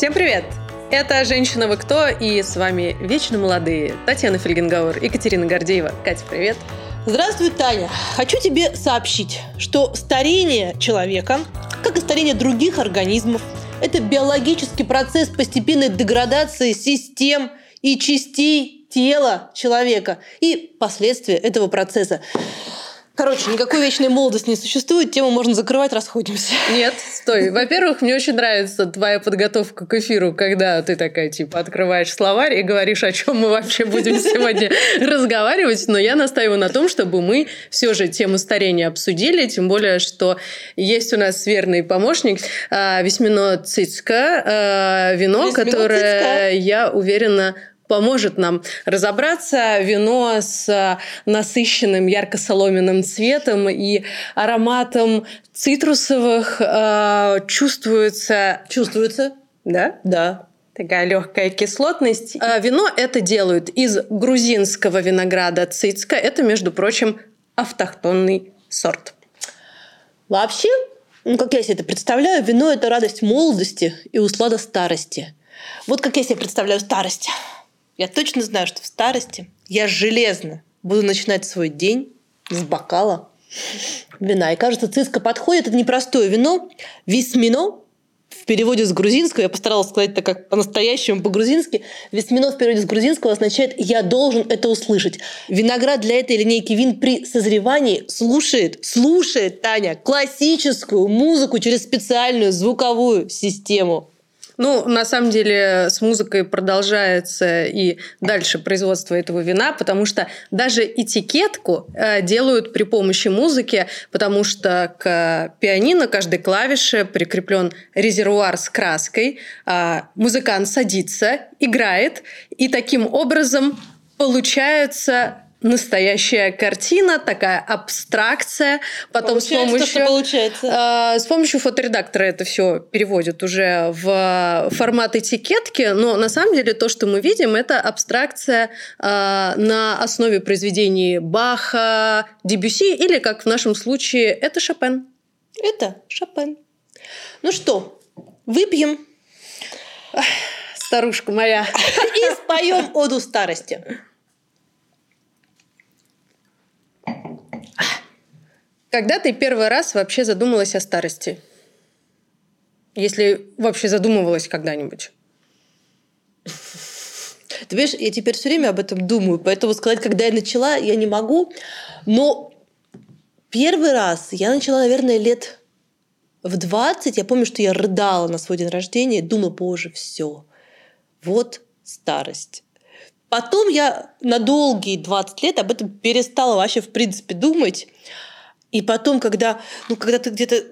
Всем привет! Это «Женщина вы кто?» и с вами вечно молодые Татьяна Фельгенгауэр, Екатерина Гордеева. Катя, привет! Здравствуй, Таня. Хочу тебе сообщить, что старение человека, как и старение других организмов, это биологический процесс постепенной деградации систем и частей тела человека и последствия этого процесса. Короче, никакой вечной молодости не существует, тему можно закрывать, расходимся. Нет, стой. Во-первых, мне очень нравится твоя подготовка к эфиру, когда ты такая, типа, открываешь словарь и говоришь, о чем мы вообще будем сегодня разговаривать. Но я настаиваю на том, чтобы мы все же тему старения обсудили, тем более, что есть у нас верный помощник а, Весьмино Цицка, вино, которое, я уверена, поможет нам разобраться. Вино с насыщенным ярко-соломенным цветом и ароматом цитрусовых э, чувствуется... Чувствуется? Да? Да. Такая легкая кислотность. Э, вино это делают из грузинского винограда цицка. Это, между прочим, автохтонный сорт. Вообще, ну, как я себе это представляю, вино – это радость молодости и услада старости. Вот как я себе представляю старость. Я точно знаю, что в старости я железно буду начинать свой день с бокала вина. И кажется, циска подходит. Это непростое вино. Висмино в переводе с грузинского, я постаралась сказать так как по-настоящему по-грузински, висмино в переводе с грузинского означает «я должен это услышать». Виноград для этой линейки вин при созревании слушает, слушает, Таня, классическую музыку через специальную звуковую систему. Ну, на самом деле, с музыкой продолжается и дальше производство этого вина, потому что даже этикетку э, делают при помощи музыки, потому что к пианино каждой клавише прикреплен резервуар с краской, э, музыкант садится, играет, и таким образом получается настоящая картина, такая абстракция. Потом получается, с помощью, получается. Э, с помощью фоторедактора это все переводят уже в формат этикетки, но на самом деле то, что мы видим, это абстракция э, на основе произведений Баха, Дебюси или, как в нашем случае, это Шопен. Это Шопен. Ну что, выпьем. Старушка моя. И споем оду старости. Когда ты первый раз вообще задумалась о старости? Если вообще задумывалась когда-нибудь? Ты видишь, я теперь все время об этом думаю, поэтому сказать, когда я начала, я не могу. Но первый раз я начала, наверное, лет в 20. Я помню, что я рыдала на свой день рождения и думала, боже, все, вот старость. Потом я на долгие 20 лет об этом перестала вообще в принципе думать. И потом, когда, ну, когда ты где-то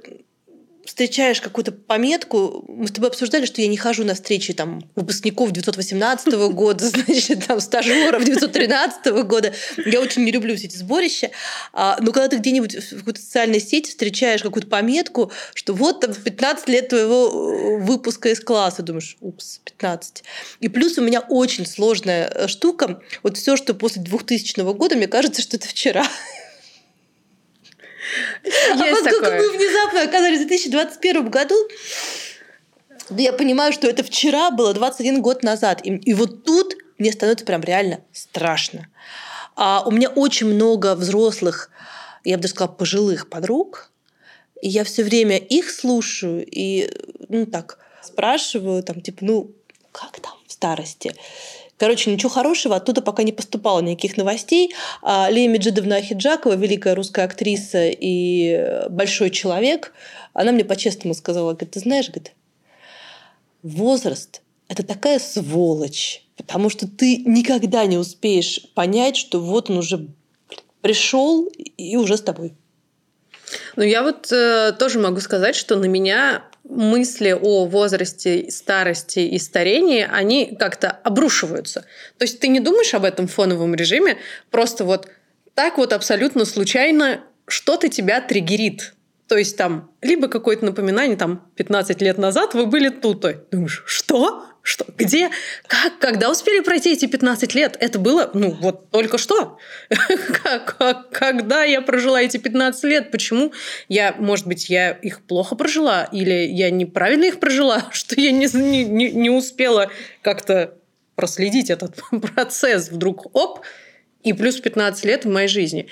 встречаешь какую-то пометку, мы с тобой обсуждали, что я не хожу на встречи там, выпускников 918 года, значит, там, стажеров 913 года. Я очень не люблю все эти сборища. А, но когда ты где-нибудь в какой-то социальной сети встречаешь какую-то пометку, что вот там 15 лет твоего э, выпуска из класса, думаешь, упс, 15. И плюс у меня очень сложная э, штука. Вот все, что после 2000 года, мне кажется, что это вчера. А поскольку такое. мы внезапно оказались в 2021 году, я понимаю, что это вчера было 21 год назад. И, и вот тут мне становится прям реально страшно. А у меня очень много взрослых, я бы даже сказала, пожилых подруг. И я все время их слушаю и, ну так, спрашиваю, там, типа, ну, как там в старости? Короче, ничего хорошего оттуда пока не поступало, никаких новостей. А Лея Меджидовна Ахиджакова, великая русская актриса и большой человек, она мне по-честному сказала, говорит, ты знаешь, говорит, возраст – это такая сволочь, потому что ты никогда не успеешь понять, что вот он уже пришел и уже с тобой. Ну, я вот э, тоже могу сказать, что на меня мысли о возрасте, старости и старении, они как-то обрушиваются. То есть ты не думаешь об этом фоновом режиме, просто вот так вот абсолютно случайно что-то тебя триггерит. То есть там либо какое-то напоминание, там 15 лет назад вы были тут. Думаешь, что? Что? Где? Как? Когда успели пройти эти 15 лет? Это было, ну, вот только что. Когда я прожила эти 15 лет? Почему я, может быть, я их плохо прожила? Или я неправильно их прожила? Что я не, не, не успела как-то проследить этот процесс? Вдруг, оп, и плюс 15 лет в моей жизни.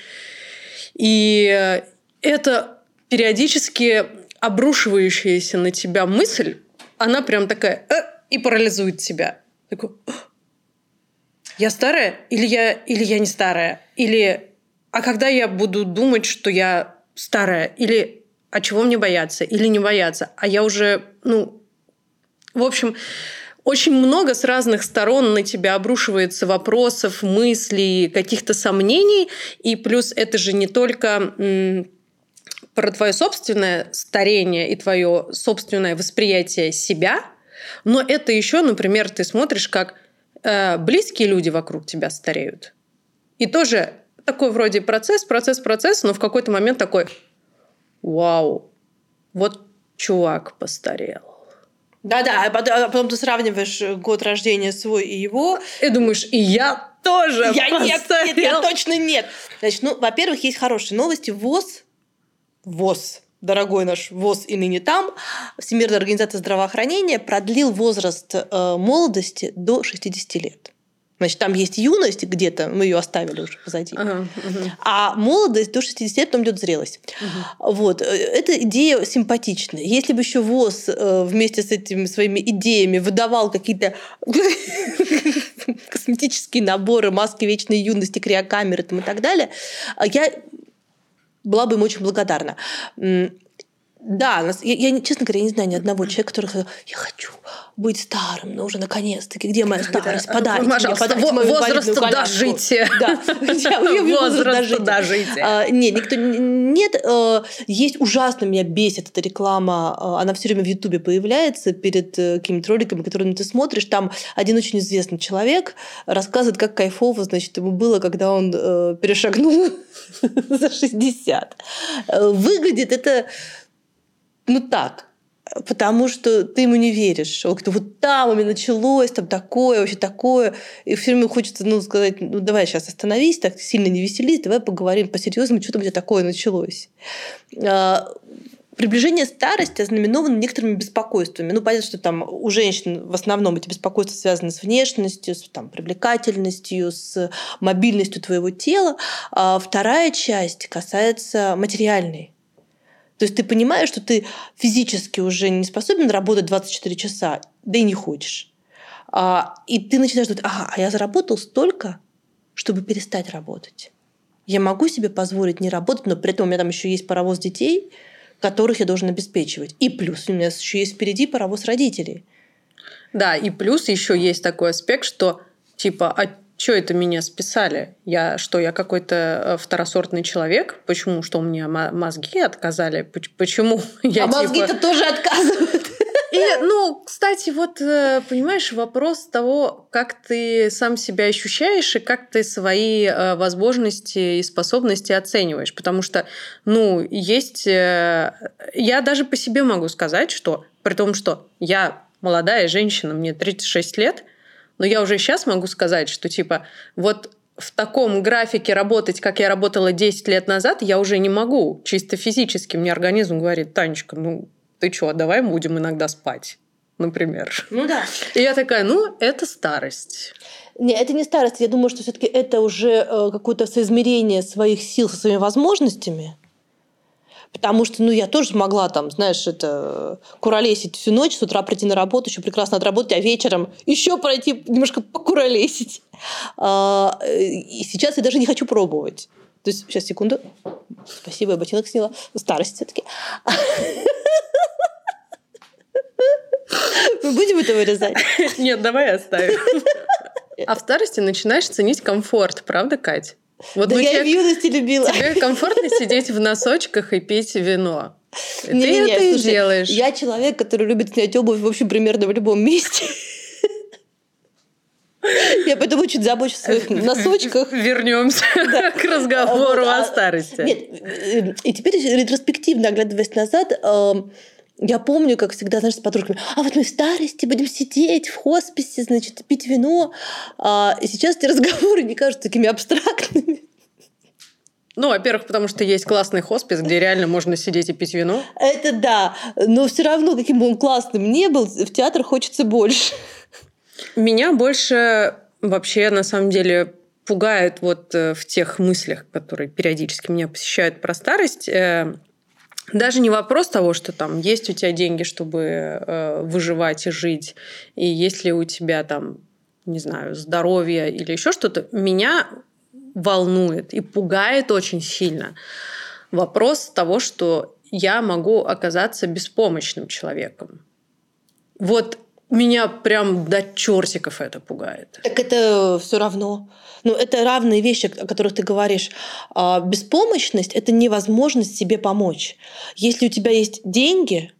И это периодически обрушивающаяся на тебя мысль, она прям такая... Э, и парализует тебя. Такой, я старая или я, или я не старая? Или а когда я буду думать, что я старая? Или а чего мне бояться? Или не бояться? А я уже, ну, в общем, очень много с разных сторон на тебя обрушивается вопросов, мыслей, каких-то сомнений. И плюс это же не только про твое собственное старение и твое собственное восприятие себя – но это еще, например, ты смотришь, как э, близкие люди вокруг тебя стареют. И тоже такой вроде процесс, процесс, процесс, но в какой-то момент такой, вау, вот чувак постарел. Да-да, а потом, а потом ты сравниваешь год рождения свой и его. И думаешь, и я тоже я постарел. Нет, нет, я точно нет. Значит, ну, во-первых, есть хорошие новости. ВОЗ, ВОЗ, дорогой наш ВОЗ и ныне там, Всемирная организация здравоохранения продлил возраст э, молодости до 60 лет. Значит, там есть юность где-то, мы ее оставили уже позади. Ага, угу. А молодость до 60 лет, потом идет зрелость. Угу. Вот. Э, эта идея симпатичная. Если бы еще ВОЗ э, вместе с этими своими идеями выдавал какие-то косметические наборы, маски вечной юности, криокамеры там, и так далее, я была бы им очень благодарна. Да, я, я, честно говоря, я не знаю ни одного человека, который сказал, я хочу быть старым, но уже наконец-таки, где моя старость? Подарите мне, подарите мою возраст дожития. Да, возраст дожития. А, нет, никто нет. Э, есть ужасно меня бесит эта реклама. Э, она все время в Ютубе появляется перед э, какими-то роликами, которые ты смотришь. Там один очень известный человек рассказывает, как кайфово, значит, ему было, когда он перешагнул за 60. Выглядит это ну так, потому что ты ему не веришь. Он говорит, вот там у меня началось, там такое, вообще такое. И все время хочется ну, сказать, ну давай сейчас остановись, так сильно не веселись, давай поговорим по-серьезному, что там у тебя такое началось. А, приближение старости ознаменовано некоторыми беспокойствами. Ну, понятно, что там у женщин в основном эти беспокойства связаны с внешностью, с там, привлекательностью, с мобильностью твоего тела. А вторая часть касается материальной. То есть ты понимаешь, что ты физически уже не способен работать 24 часа, да и не хочешь. А, и ты начинаешь думать, ага, а я заработал столько, чтобы перестать работать. Я могу себе позволить не работать, но при этом у меня там еще есть паровоз детей, которых я должен обеспечивать. И плюс у меня еще есть впереди паровоз родителей. Да, и плюс еще есть такой аспект, что типа, а что это меня списали? Я что, я какой-то э, второсортный человек? Почему? Что у меня мозги отказали? Почему я А типа... мозги-то тоже отказывают. И, ну, кстати, вот, э, понимаешь, вопрос того, как ты сам себя ощущаешь и как ты свои э, возможности и способности оцениваешь. Потому что, ну, есть... Я даже по себе могу сказать, что при том, что я молодая женщина, мне 36 лет – но я уже сейчас могу сказать, что типа вот в таком графике работать, как я работала 10 лет назад, я уже не могу. Чисто физически мне организм говорит, Танечка, ну ты что, давай будем иногда спать, например. Ну да. И я такая, ну это старость. Не, это не старость. Я думаю, что все-таки это уже э, какое-то соизмерение своих сил со своими возможностями. Потому что, ну, я тоже могла там, знаешь, это куролесить всю ночь, с утра прийти на работу, еще прекрасно отработать, а вечером еще пройти немножко покуролесить. А, и сейчас я даже не хочу пробовать. То есть, сейчас, секунду. Спасибо, я ботинок сняла. Старость все таки Мы будем это вырезать? Нет, давай оставим. А в старости начинаешь ценить комфорт, правда, Кать? Вот да я и в юности любила. Тебе комфортно сидеть в носочках и пить вино. Не, Ты не, это слушай, и делаешь. Я человек, который любит снять обувь, в общем, примерно в любом месте. Я поэтому очень забочусь о своих носочках. Вернемся да. к разговору вот, о а, старости. Нет, и теперь ретроспективно, оглядываясь назад, Я помню, как всегда, знаешь, с подругами, а вот мы в старости будем сидеть в хосписе, значит, пить вино. А, и сейчас эти разговоры не кажутся такими абстрактными. Ну, во-первых, потому что есть классный хоспис, где реально можно сидеть и пить вино. Это да, но все равно, каким бы он классным не был, в театр хочется больше. Меня больше вообще, на самом деле, пугает вот э, в тех мыслях, которые периодически меня посещают про старость, э, даже не вопрос того, что там есть у тебя деньги, чтобы э, выживать и жить, и есть ли у тебя там, не знаю, здоровье или еще что-то. Меня волнует и пугает очень сильно вопрос того, что я могу оказаться беспомощным человеком. Вот меня прям до чертиков это пугает. Так это все равно. Ну, это равные вещи, о которых ты говоришь. А беспомощность – это невозможность себе помочь. Если у тебя есть деньги,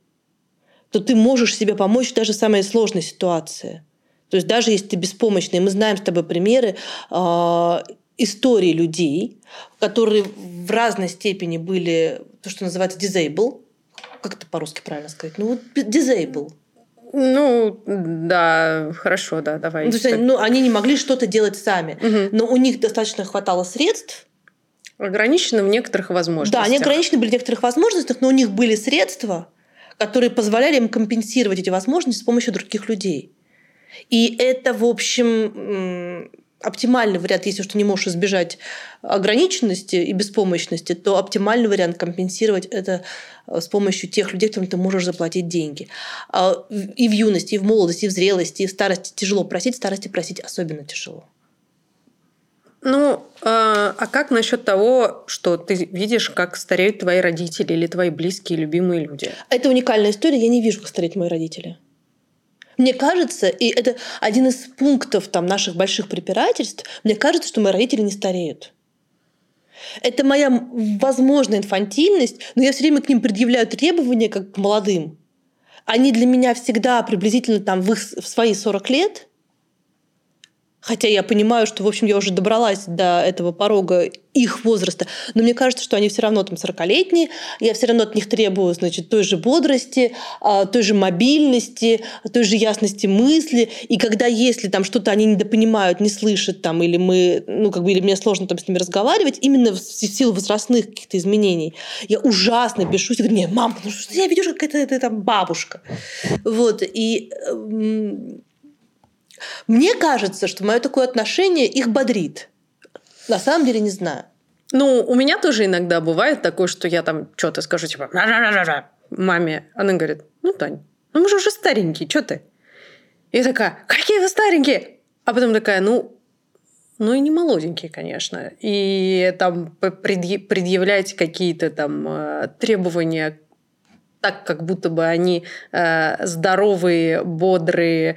то ты можешь себе помочь даже в самой сложной ситуации. То есть даже если ты беспомощный, мы знаем с тобой примеры э, истории людей, которые в разной степени были то, что называется disabled. Как это по-русски правильно сказать? Ну, вот disabled ну, да, хорошо, да, давай. Ну, то есть, ну, они не могли что-то делать сами, угу. но у них достаточно хватало средств. Ограничены в некоторых возможностях. Да, они ограничены были в некоторых возможностях, но у них были средства, которые позволяли им компенсировать эти возможности с помощью других людей. И это, в общем, оптимальный вариант, если ты не можешь избежать ограниченности и беспомощности, то оптимальный вариант компенсировать это э, с помощью тех людей, которым ты можешь заплатить деньги. А, и в юности, и в молодости, и в зрелости, и в старости тяжело просить, в старости просить особенно тяжело. Ну, а, а как насчет того, что ты видишь, как стареют твои родители или твои близкие, любимые люди? Это уникальная история. Я не вижу, как стареют мои родители. Мне кажется, и это один из пунктов там, наших больших препирательств, мне кажется, что мои родители не стареют. Это моя возможная инфантильность, но я все время к ним предъявляю требования как к молодым. Они для меня всегда приблизительно там в, их, в свои 40 лет, Хотя я понимаю, что, в общем, я уже добралась до этого порога их возраста, но мне кажется, что они все равно там 40-летние, я все равно от них требую, значит, той же бодрости, а, той же мобильности, той же ясности мысли, и когда если там что-то они недопонимают, не слышат там, или мы, ну, как бы, или мне сложно там с ними разговаривать, именно в силу возрастных каких-то изменений, я ужасно бешусь, и говорю, не, мам, ну что я ведешь, как это, там бабушка. Вот, и мне кажется, что мое такое отношение их бодрит. На самом деле не знаю. Ну, у меня тоже иногда бывает такое, что я там что-то скажу, типа, маме. Она говорит, ну, Тань, ну мы же уже старенькие, что ты? И такая, какие вы старенькие? А потом такая, ну, ну и не молоденькие, конечно. И там предъявлять какие-то там э, требования так, как будто бы они э, здоровые, бодрые,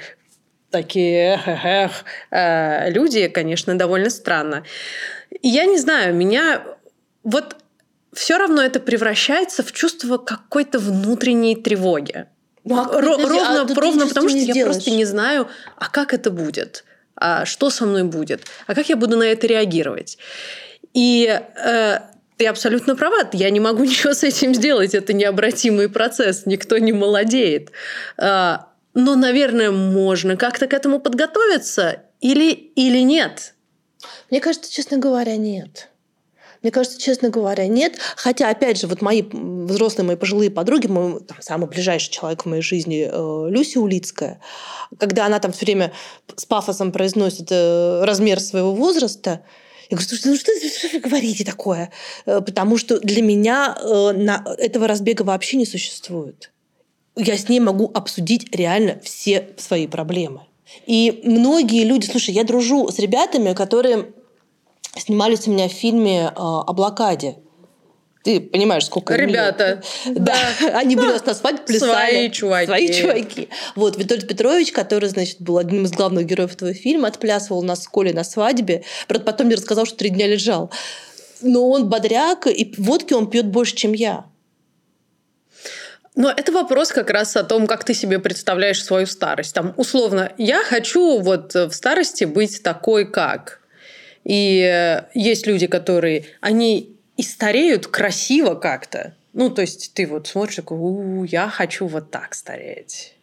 такие эх, э, люди, конечно, довольно странно. Я не знаю, меня вот все равно это превращается в чувство какой-то внутренней тревоги. Ну, а подожди, ровно, а ровно потому, что я сделаешь? просто не знаю, а как это будет, а что со мной будет, а как я буду на это реагировать. И э, ты абсолютно права, я не могу ничего с этим сделать, это необратимый процесс, никто не молодеет. Э, но, наверное, можно как-то к этому подготовиться или, или нет? Мне кажется, честно говоря, нет. Мне кажется, честно говоря, нет. Хотя, опять же, вот мои взрослые, мои пожилые подруги, мой там, самый ближайший человек в моей жизни, э, Люся Улицкая, когда она там все время с пафосом произносит э, размер своего возраста, я говорю, слушайте, ну что, что вы говорите такое? Э, потому что для меня на этого разбега вообще не существует я с ней могу обсудить реально все свои проблемы. И многие люди, слушай, я дружу с ребятами, которые снимались у меня в фильме э, о блокаде. Ты понимаешь, сколько Ребята. Да. да. Они были у нас на свадьбе, плясали. Свои чуваки. Свои чуваки. Вот, Виталий Петрович, который, значит, был одним из главных героев этого фильма, отплясывал нас с Колей на свадьбе. Правда, потом мне рассказал, что три дня лежал. Но он бодряк, и водки он пьет больше, чем я. Но это вопрос как раз о том, как ты себе представляешь свою старость. Там, условно, я хочу вот в старости быть такой, как. И есть люди, которые, они и стареют красиво как-то. Ну, то есть ты вот смотришь такой, у, я хочу вот так стареть.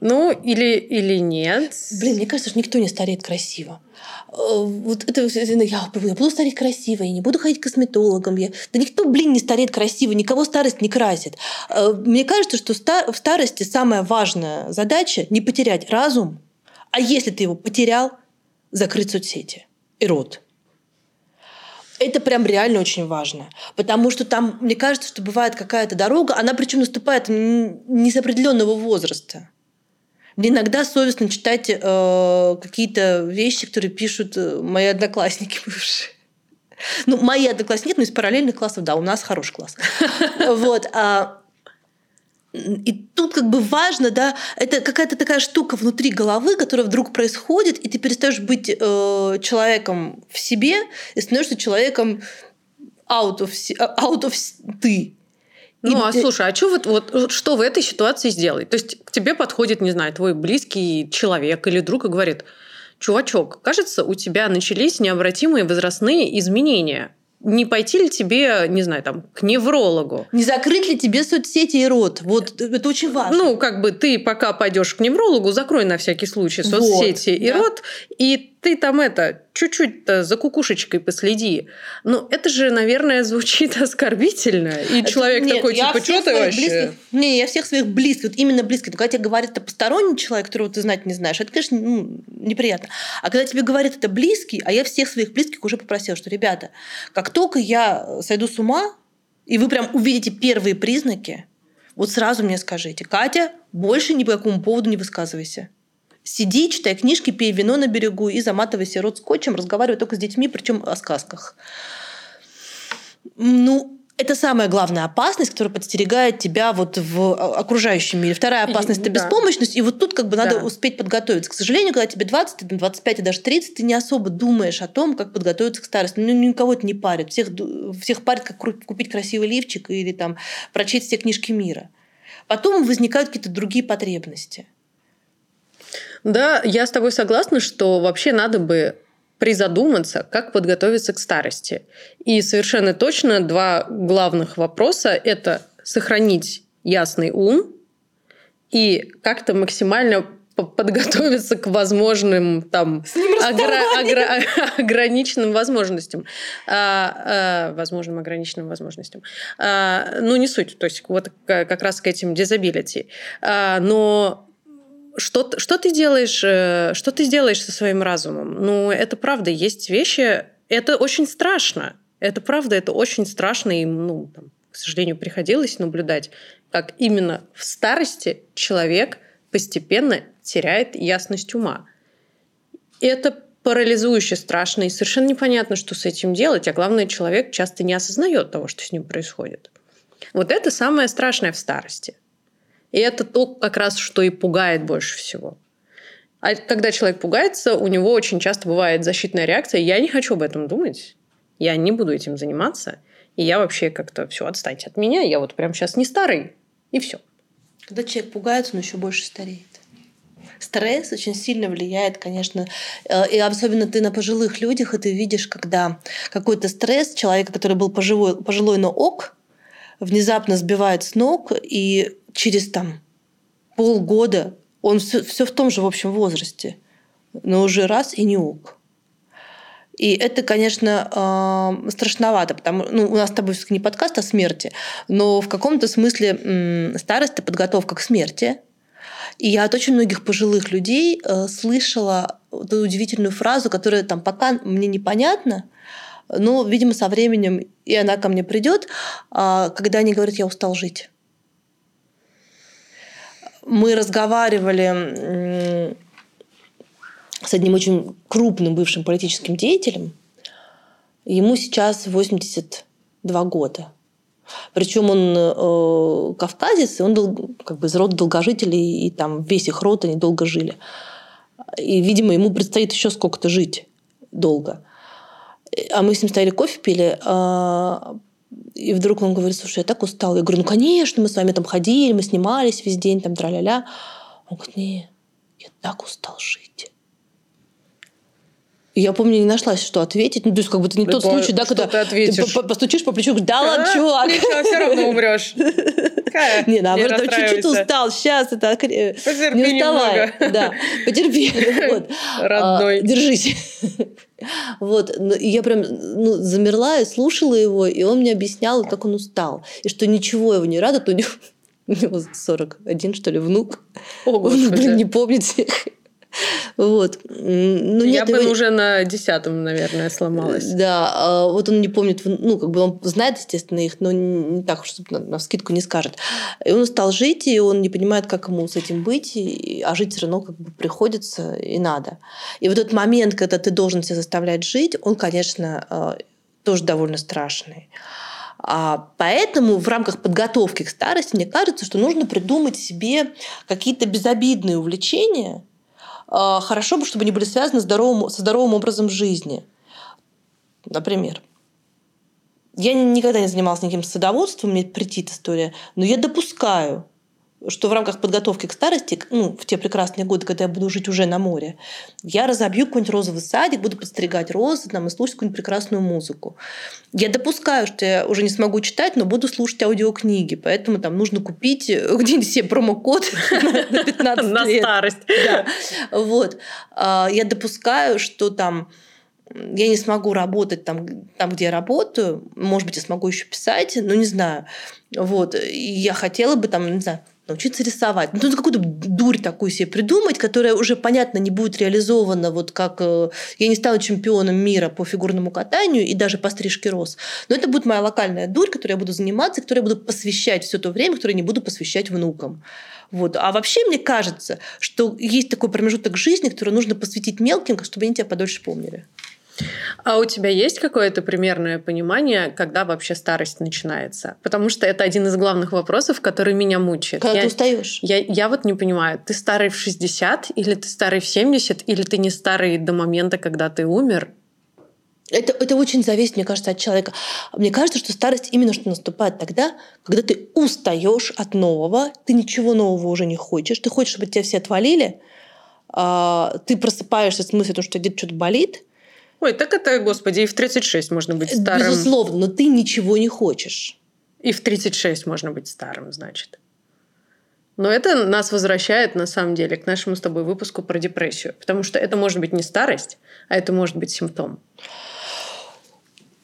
Ну, или, или нет. Блин, мне кажется, что никто не стареет красиво. Э, вот это я, я буду стареть красиво, я не буду ходить к косметологам. Я... Да никто, блин, не стареет красиво, никого старость не красит. Э, мне кажется, что в старости самая важная задача не потерять разум, а если ты его потерял, закрыть соцсети и рот. Это прям реально очень важно. Потому что там, мне кажется, что бывает какая-то дорога, она причем наступает не с определенного возраста. Иногда совестно читать э, какие-то вещи, которые пишут э, мои одноклассники бывшие. Ну, мои одноклассники, но из параллельных классов, да, у нас хороший класс. Вот. А, и тут как бы важно, да, это какая-то такая штука внутри головы, которая вдруг происходит, и ты перестаешь быть э, человеком в себе и становишься человеком out of, out of ты. Ну, и, а слушай, а что вот, вот что в этой ситуации сделать? То есть к тебе подходит, не знаю, твой близкий человек или друг и говорит, чувачок, кажется, у тебя начались необратимые возрастные изменения не пойти ли тебе, не знаю, там, к неврологу? Не закрыть ли тебе соцсети и рот? Вот это очень важно. Ну, как бы ты пока пойдешь к неврологу, закрой на всякий случай соцсети вот, и да. рот, и ты там это чуть-чуть за кукушечкой последи. Ну, это же, наверное, звучит оскорбительно. И это, человек нет, такой, типа, что ты вообще? Близких, не, я всех своих близких, вот именно близких. Когда тебе говорит это посторонний человек, которого ты знать не знаешь, это, конечно, ну, неприятно. А когда тебе говорит это близкий, а я всех своих близких уже попросила, что, ребята, как только я сойду с ума, и вы прям увидите первые признаки, вот сразу мне скажите, Катя, больше ни по какому поводу не высказывайся. Сиди, читай книжки, пей вино на берегу и заматывайся рот скотчем, разговаривай только с детьми, причем о сказках. Ну, это самая главная опасность, которая подстерегает тебя вот в окружающем мире. Вторая опасность – это да. беспомощность. И вот тут как бы надо да. успеть подготовиться. К сожалению, когда тебе 20, 25 и даже 30, ты не особо думаешь о том, как подготовиться к старости. Ну, никого это не парит. Всех, всех парит, как купить красивый лифчик или там прочесть все книжки мира. Потом возникают какие-то другие потребности – да, я с тобой согласна, что вообще надо бы призадуматься, как подготовиться к старости. И совершенно точно два главных вопроса – это сохранить ясный ум и как-то максимально подготовиться к возможным там огра- огра- ограниченным возможностям, а, а, возможным ограниченным возможностям. А, ну не суть, то есть вот как раз к этим дизабилити. А, но что, что ты делаешь, э, что ты сделаешь со своим разумом? Ну, это правда, есть вещи, это очень страшно. Это правда, это очень страшно, и, ну, там, к сожалению, приходилось наблюдать, как именно в старости человек постепенно теряет ясность ума. Это парализующе страшно, и совершенно непонятно, что с этим делать, а главное, человек часто не осознает того, что с ним происходит. Вот это самое страшное в старости. И это то, как раз, что и пугает больше всего. А когда человек пугается, у него очень часто бывает защитная реакция. Я не хочу об этом думать. Я не буду этим заниматься. И я вообще как-то все отстаньте от меня. Я вот прям сейчас не старый. И все. Когда человек пугается, он еще больше стареет. Стресс очень сильно влияет, конечно, э, и особенно ты на пожилых людях, и ты видишь, когда какой-то стресс человека, который был пожилой, пожилой но ок, внезапно сбивает с ног, и через там полгода он все, все в том же, в общем, возрасте, но уже раз и не ок. И это, конечно, э, страшновато, потому ну, у нас с тобой не подкаст о смерти, но в каком-то смысле старость это подготовка к смерти. И я от очень многих пожилых людей э, слышала эту удивительную фразу, которая там пока мне непонятна, но, видимо, со временем и она ко мне придет, э, когда они говорят, я устал жить мы разговаривали с одним очень крупным бывшим политическим деятелем. Ему сейчас 82 года. Причем он э, кавказец, и он дол, как бы из рода долгожителей, и там весь их род они долго жили. И, видимо, ему предстоит еще сколько-то жить долго. А мы с ним стояли кофе пили, а и вдруг он говорит, слушай, я так устал. Я говорю, ну, конечно, мы с вами там ходили, мы снимались весь день, там, тра-ля-ля. Он говорит, не, я так устал жить. Я помню, не нашлась, что ответить. Ну, то есть, как бы это не Да тот по- случай, да, когда ты ответишь? по- постучишь по плечу, да ладно, чувак. Ничего, все равно умрешь. Не, наоборот, чуть-чуть устал, сейчас это э, Потерпи не уставай. немного. Да, потерпи. Родной. А, Держись. Вот, ну, я прям ну, замерла и слушала его, и он мне объяснял, как он устал, и что ничего его не радует, у него, у него 41, что ли, внук. О, Он, блин, не помнит всех. Вот. Ну, Я нет, бы его- уже на десятом, наверное, сломалась. Да, а вот он не помнит, ну, как бы он знает, естественно, их, но не так, чтобы на, на скидку не скажет. И он стал жить, и он не понимает, как ему с этим быть, и- а жить все равно как бы приходится и надо. И вот этот момент, когда ты должен себя заставлять жить, он, конечно, а, тоже довольно страшный. А поэтому в рамках подготовки к старости мне кажется, что нужно придумать себе какие-то безобидные увлечения, хорошо бы, чтобы они были связаны здоровым, со здоровым образом жизни. Например, я ни- никогда не занималась никаким садоводством, мне претит история, но я допускаю, что в рамках подготовки к старости, ну, в те прекрасные годы, когда я буду жить уже на море, я разобью какой-нибудь розовый садик, буду подстригать розы там, и слушать какую-нибудь прекрасную музыку. Я допускаю, что я уже не смогу читать, но буду слушать аудиокниги, поэтому там нужно купить э, где-нибудь себе промокод на 15 На лет. старость. Да. Вот. А, Я допускаю, что там я не смогу работать там, там, где я работаю. Может быть, я смогу еще писать, но не знаю. Вот. И я хотела бы там, не знаю, научиться рисовать. Ну, тут какую-то дурь такую себе придумать, которая уже, понятно, не будет реализована, вот как э, я не стану чемпионом мира по фигурному катанию и даже по стрижке роз. Но это будет моя локальная дурь, которой я буду заниматься, которой я буду посвящать все то время, которое не буду посвящать внукам. Вот. А вообще мне кажется, что есть такой промежуток жизни, который нужно посвятить мелким, чтобы они тебя подольше помнили. А у тебя есть какое-то примерное понимание, когда вообще старость начинается? Потому что это один из главных вопросов, который меня мучает. Когда я, ты устаешь. я, я вот не понимаю, ты старый в 60, или ты старый в 70, или ты не старый до момента, когда ты умер? Это, это очень зависит, мне кажется, от человека. Мне кажется, что старость именно что наступает тогда, когда ты устаешь от нового, ты ничего нового уже не хочешь, ты хочешь, чтобы тебя все отвалили, а, ты просыпаешься с мыслью, что где-то что-то болит, Ой, так это, господи, и в 36 можно быть старым. безусловно, но ты ничего не хочешь. И в 36 можно быть старым, значит. Но это нас возвращает, на самом деле, к нашему с тобой выпуску про депрессию. Потому что это может быть не старость, а это может быть симптом.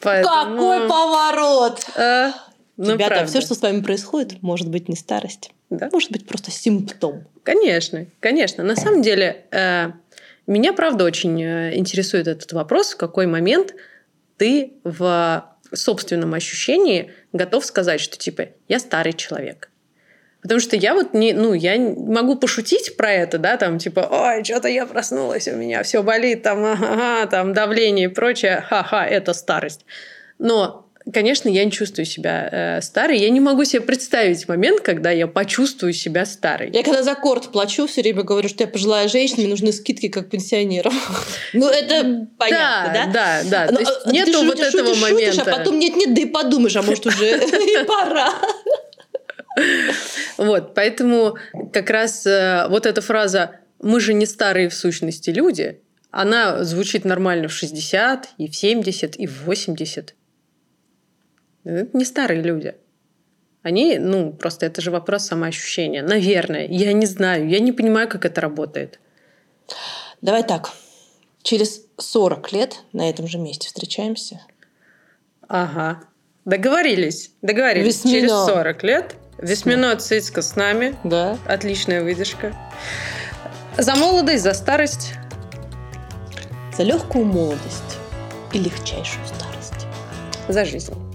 Поэтому, Какой поворот! э, ну, Ребята, все, что с вами происходит, может быть не старость. Да? Может быть просто симптом. Конечно, конечно. На самом деле, э, меня, правда, очень э, интересует этот вопрос, в какой момент ты в собственном ощущении готов сказать, что типа я старый человек. Потому что я вот не, ну, я могу пошутить про это, да, там, типа, ой, что-то я проснулась, у меня все болит, там, ага, там, давление и прочее, ха-ха, это старость. Но, конечно, я не чувствую себя э, старой, я не могу себе представить момент, когда я почувствую себя старой. Я когда за корт плачу, все время говорю, что я пожилая женщина, мне нужны скидки как пенсионерам. Ну, это понятно, да? Да, да, Ну, То есть а ты нету шутишь, вот этого шутишь, момента. Шутишь, а потом нет-нет, да и подумаешь, а может уже и пора. Вот, поэтому как раз э, вот эта фраза «мы же не старые в сущности люди», она звучит нормально в 60, и в 70, и в 80. Это не старые люди. Они, ну, просто это же вопрос самоощущения. Наверное. Я не знаю. Я не понимаю, как это работает. Давай так. Через 40 лет на этом же месте встречаемся. Ага. Договорились. Договорились. Весьмино. Через 40 лет Весьмино Цицко с нами. Да. Отличная выдержка. За молодость, за старость. За легкую молодость и легчайшую старость. За жизнь.